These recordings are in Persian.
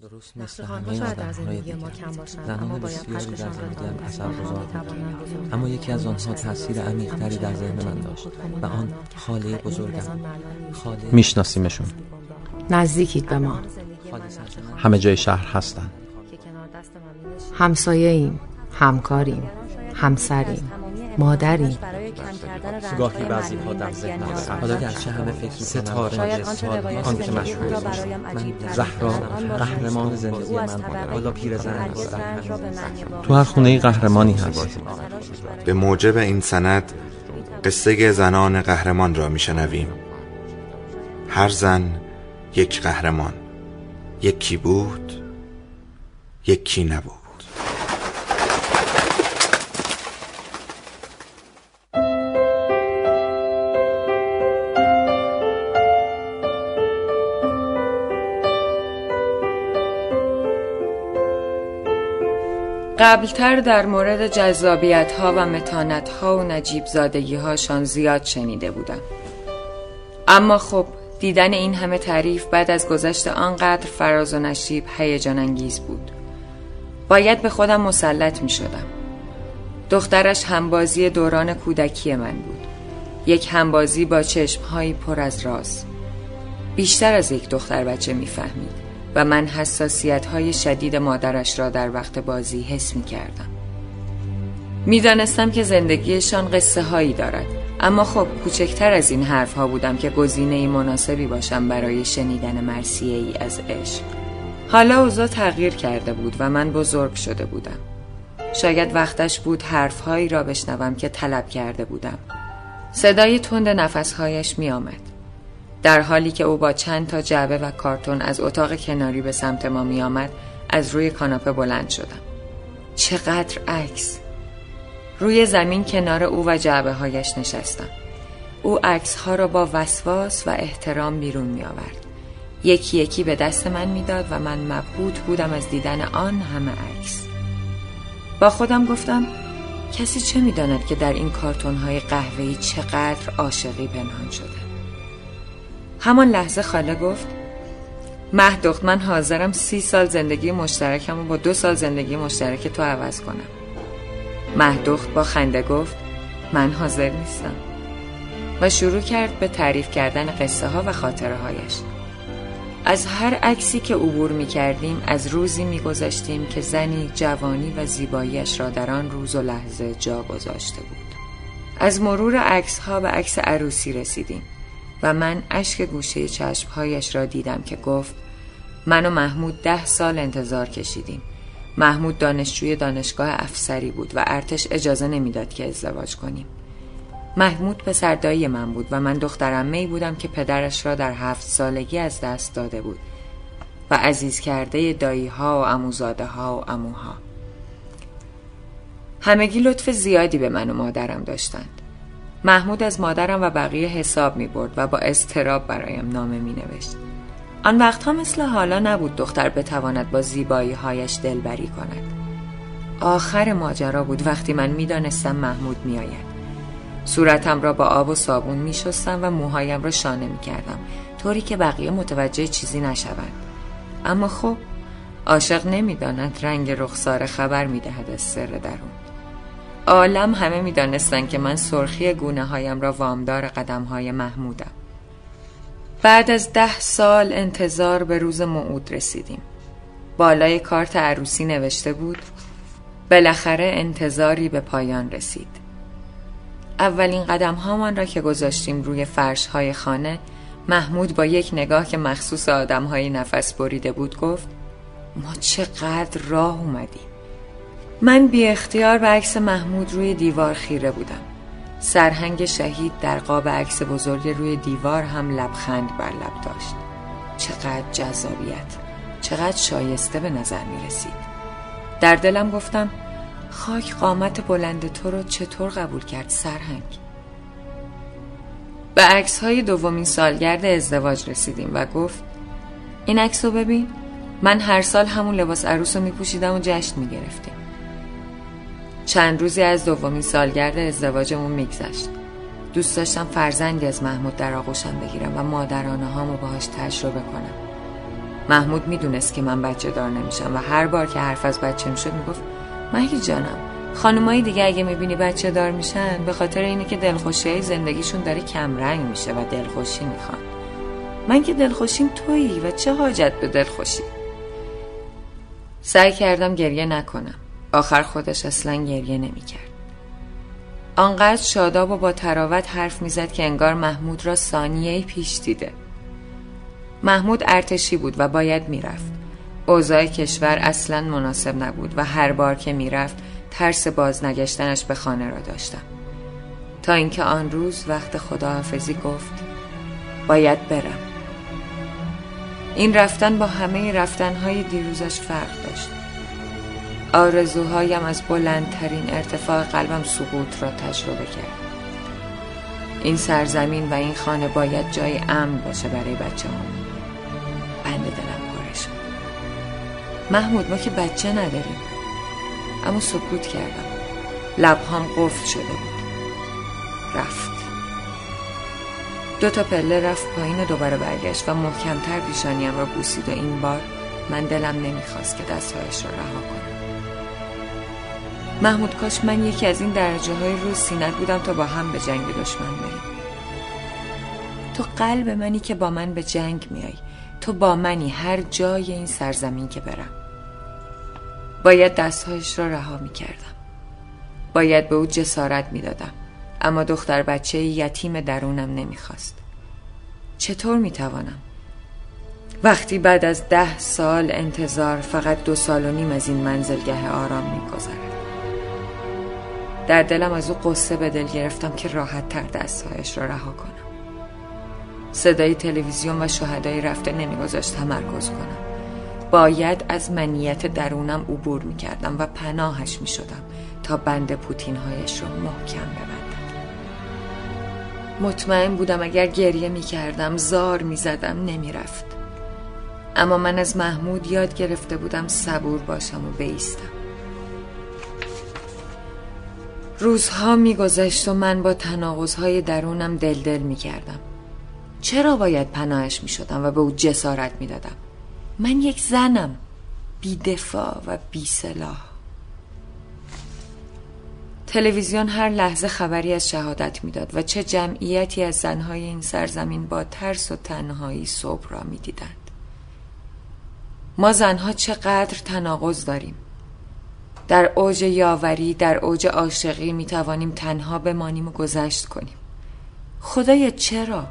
درست مثل همه آدمهای دیگر زنان بسیاری در زندگیم اثر گذار اما یکی از آنها تاثیر عمیقتری در ذهن من داشت. و آن خاله بزرگم. خاله میشناسیمشون. نزدیکید به ما. همه جای شهر هستن. همسایه ایم همکاریم همسریم مادریم. گاهی بعضی ها در ذهن هستن حالا گرچه همه فکر ستاره ستاره آن که مشهور زهرا قهرمان زندگی من حالا پیرزن هستم تو هر خونه قهرمانی هست به موجب این سند قصه زنان قهرمان را میشنویم. هر زن یک قهرمان. یکی بود یکی نبود. قبلتر در مورد جذابیت ها و متانت ها و نجیب زادگی هاشان زیاد شنیده بودم. اما خب دیدن این همه تعریف بعد از گذشت آنقدر فراز و نشیب هیجان انگیز بود. باید به خودم مسلط می شدم دخترش همبازی دوران کودکی من بود. یک همبازی با چشمهایی پر از راز. بیشتر از یک دختر بچه می‌فهمید. و من حساسیت های شدید مادرش را در وقت بازی حس می کردم. می دانستم که زندگیشان قصه هایی دارد اما خب کوچکتر از این حرف ها بودم که گزینه مناسبی باشم برای شنیدن مرسیه ای از عشق. حالا اوضاع تغییر کرده بود و من بزرگ شده بودم. شاید وقتش بود حرفهایی را بشنوم که طلب کرده بودم. صدای تند نفسهایش می آمد. در حالی که او با چند تا جعبه و کارتون از اتاق کناری به سمت ما می آمد از روی کاناپه بلند شدم. چقدر عکس! روی زمین کنار او و جعبه هایش نشستم. او عکس ها را با وسواس و احترام بیرون می آورد. یکی یکی به دست من می‌داد و من مبهوت بودم از دیدن آن همه عکس. با خودم گفتم کسی چه می‌داند که در این کارتون های قهوه‌ای چقدر عاشقی پنهان شده همان لحظه خاله گفت مهدخت من حاضرم سی سال زندگی مشترکم و با دو سال زندگی مشترک تو عوض کنم. مهدخت با خنده گفت من حاضر نیستم. و شروع کرد به تعریف کردن قصه ها و خاطره هایش از هر عکسی که عبور می کردیم از روزی می گذاشتیم که زنی جوانی و زیباییش را در آن روز و لحظه جا گذاشته بود. از مرور عکس ها به عکس عروسی رسیدیم. و من اشک گوشه چشمهایش را دیدم که گفت من و محمود ده سال انتظار کشیدیم. محمود دانشجوی دانشگاه افسری بود و ارتش اجازه نمی‌داد که ازدواج کنیم. محمود پسردایی من بود و من دخترم می بودم که پدرش را در هفت سالگی از دست داده بود و عزیز کرده دایی ها و اموزاده ها و اموها همگی لطف زیادی به من و مادرم داشتند. محمود از مادرم و بقیه حساب می برد و با استراب برایم نامه می نوشت. آن وقتها مثل حالا نبود دختر بتواند با زیبایی هایش دلبری کند. آخر ماجرا بود وقتی من می‌دانستم محمود میآید. صورتم را با آب و صابون می شستم و موهایم را شانه می کردم طوری که بقیه متوجه چیزی نشوند. اما خب عاشق نمی‌داند رنگ رخسار خبر می دهد از سر درون. عالم همه می دانستن که من سرخی گونه هایم را وامدار قدم های محمودم. بعد از ده سال انتظار به روز موعود رسیدیم. بالای کارت عروسی نوشته بود بالاخره انتظاری به پایان رسید. اولین قدم هامان را که گذاشتیم روی فرش های خانه محمود با یک نگاه که مخصوص آدم های نفس بریده بود گفت ما چقدر راه اومدیم. من بی اختیار به عکس محمود روی دیوار خیره بودم. سرهنگ شهید در قاب عکس بزرگ روی دیوار هم لبخند بر لب داشت. چقدر جذابیت چقدر شایسته به نظر می رسید. در دلم گفتم خاک قامت بلند تو رو چطور قبول کرد سرهنگ؟ به عکس های دومین سالگرد ازدواج رسیدیم و گفت این عکس رو ببین. من هر سال همون لباس عروس رو می پوشیدم و جشن می گرفتیم چند روزی از دومین سالگرد ازدواجمون میگذشت. دوست داشتم فرزندی از محمود در آغوشم بگیرم و مادرانه هامو باهاش تجربه کنم. محمود می‌دونست که من بچه دار نمیشم و هر بار که حرف از بچه می‌شد می‌گفت مهی جانم خانمایی دیگه اگه می‌بینی بچه دار میشن به خاطر اینه که دلخوشی زندگیشون داره کمرنگ میشه و دلخوشی می‌خوان. من که دلخوشیم تویی و چه حاجت به دلخوشی؟ سعی کردم گریه نکنم. آخر خودش اصلا گریه نمی‌کرد. آنقدر شاداب و با تراوت حرف می‌زد که انگار محمود را ثانیه پیش دیده. محمود ارتشی بود و باید می‌رفت. اوضاع کشور اصلا مناسب نبود و هر بار که می‌رفت ترس بازنگشتنش به خانه را داشتم. تا اینکه آن روز وقت خداحافظی گفت باید برم. این رفتن با همه رفتنهای دیروزش فرق داشت. آرزوهایم از بلندترین ارتفاع قلبم سقوط را تجربه کرد. این سرزمین و این خانه باید جای امن باشه برای بچه هم بند دلم پاره شد. محمود ما که بچه نداریم. اما سکوت کردم. لبهام قفل شده بود. رفت. دو تا پله رفت پایین و دوباره برگشت و محکمتر پیشانیم را بوسید و این بار من دلم نمی‌خواست که دستهایش را رها کنم. محمود کاش من یکی از این درجه های روز سینت تا با هم به جنگ دشمن بریم. تو قلب منی که با من به جنگ میای. تو با منی هر جای این سرزمین که برم. باید دستهایش را رها می‌کردم. باید به او جسارت می‌دادم. اما دختر بچه یتیم درونم نمی‌خواست. چطور می‌توانم؟ وقتی بعد از ده سال انتظار فقط دو سال و نیم از این منزلگه آرام میگذرد. در دلم از او قصه به دل گرفتم که راحت تر دستهایش را رها کنم. صدای تلویزیون و شهدای رفته نمیگذاشت تمرکز کنم. باید از منیت درونم عبور می‌کردم و پناهش می‌شدم تا بند پوتینهایش را محکم ببندم. مطمئن بودم اگر گریه می‌کردم زار می‌زدم نمی‌رفت. اما من از محمود یاد گرفته بودم صبور باشم و بیستم. روزها میگذشت و من با تناقضهای درونم دلدل دل می‌کردم. چرا باید پناهش می‌شدم و به او جسارت می‌دادم؟ من یک زنم بی دفاع و بی سلاح تلویزیون هر لحظه خبری از شهادت می‌داد و چه جمعیتی از زنهای این سرزمین با ترس و تنهایی صبح را می‌دیدند. ما زنها چقدر تناقض داریم؟ در اوج یاوری در اوج عاشقی می توانیم تنها بمانیم و گذشت کنیم. خدای چرا؟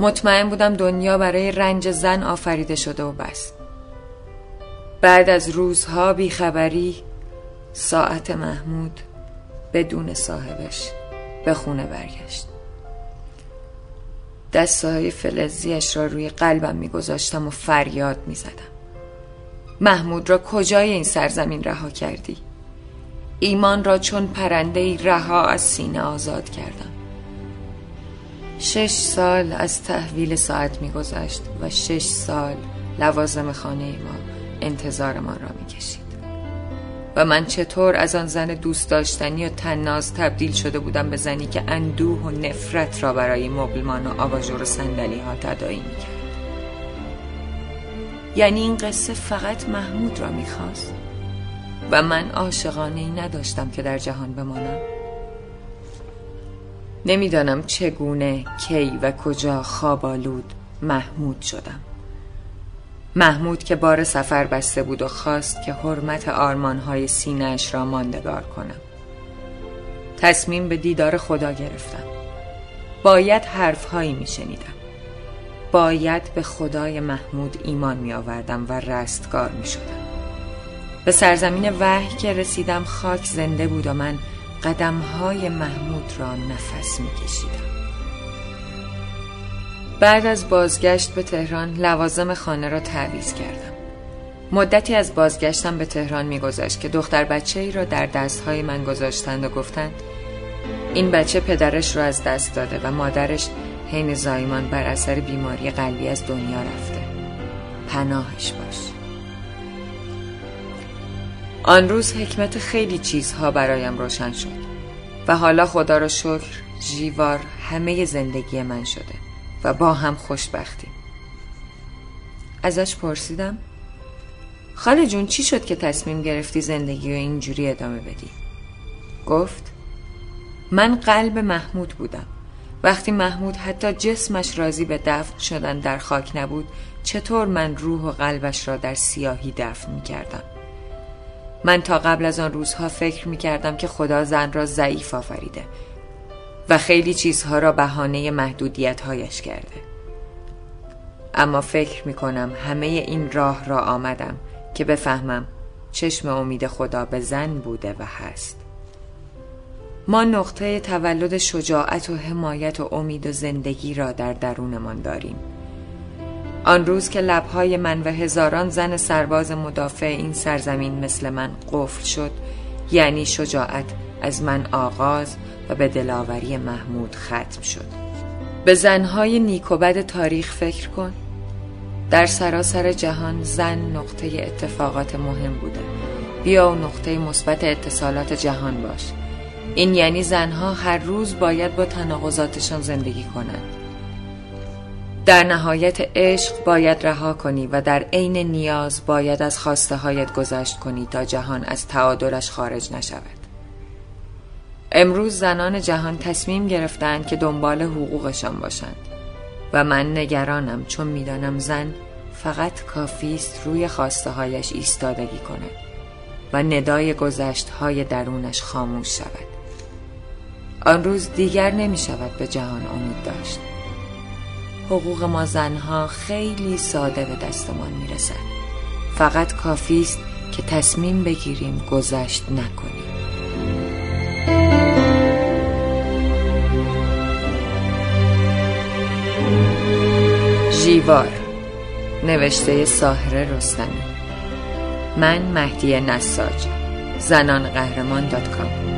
مطمئن بودم دنیا برای رنج زن آفریده شده و بس بعد از روزها بیخبری ساعت محمود بدون صاحبش به خونه برگشت. دستهای فلزیش را روی قلبم میگذاشتم و فریاد می‌زدم. محمود را کجای این سرزمین رها کردی؟ ایمان را چون پرنده رها از سینه آزاد کردم. شش سال از تحویل ساعت میگذشت و شش سال لوازم خانه ما انتظارمان را می‌کشید و من چطور از آن زن دوست داشتنی و تناز تبدیل شده بودم به زنی که اندوه و نفرت را برای مبلمان و آباژور و صندلی ها تدایی می‌کرد؟ یعنی این قصه فقط محمود را می‌خواست. و من عاشقانه ای نداشتم که در جهان بمانم. نمی‌دانم چگونه کی و کجا خوابالود محمود شدم. محمود که بار سفر بسته بود و خواست که حرمت آرمانهای سینهش را ماندگار کنم. تصمیم به دیدار خدا گرفتم. باید حرفهایی می شنیدم باید به خدای محمود ایمان می آوردم و رستگار می شدم به سرزمین وحی که رسیدم خاک زنده بود و من قدمهای محمود را نفس می کشیدم بعد از بازگشت به تهران لوازم خانه را تعویز کردم. مدتی از بازگشتم به تهران میگذشت که دختر بچه ای را در دستهای من گذاشتند و گفتند این بچه پدرش را از دست داده و مادرش حین زایمان بر اثر بیماری قلبی از دنیا رفته. پناهش باش. آن روز حکمت خیلی چیزها برایم روشن شد و حالا خدا را شکر جیوار همه زندگی من شده و با هم خوشبختیم. ازش پرسیدم خاله جون چی شد که تصمیم گرفتی زندگی و اینجوری ادامه بدی؟ گفت من قلب محمود بودم. وقتی محمود حتی جسمش راضی به دفن شدن در خاک نبود چطور من روح و قلبش را در سیاهی دفن می کردم من تا قبل از آن روزها فکر می کردم که خدا زن را ضعیف آفریده و خیلی چیزها را بهانه محدودیت هایش کرده. اما فکر می کنم همه این راه را آمدم که بفهمم چشم امید خدا به زن بوده و هست. ما نقطه تولد شجاعت و حمایت و امید و زندگی را در درونمان داریم. آن روز که لبهای من و هزاران زن سرباز مدافع این سرزمین مثل من قفل شد یعنی شجاعت از من آغاز و به دلاوری محمود ختم شد. به زنهای نیک و بد تاریخ فکر کن. در سراسر جهان زن نقطه اتفاقات مهم بوده. بیا و نقطه مثبت اتصالات جهان باش. این یعنی زنها هر روز باید با تناقضاتشان زندگی کنند. در نهایت عشق باید رها کنی و در عین نیاز باید از خواسته هایت گذشت کنی تا جهان از تعادلش خارج نشود. امروز زنان جهان تصمیم گرفتند که دنبال حقوقشان باشند و من نگرانم چون می‌دانم زن فقط کافی است روی خواسته هایش ایستادگی کند و ندای گذشت های درونش خاموش شود. آن روز دیگر نمی شود به جهان امید داشت. حقوق ما زنها خیلی ساده به دستمان می رسد فقط کافی است که تصمیم بگیریم گذشت نکنیم. جیوار نوشته ساهره رستمی. من مهدی نساج زنان قهرمان دات کام.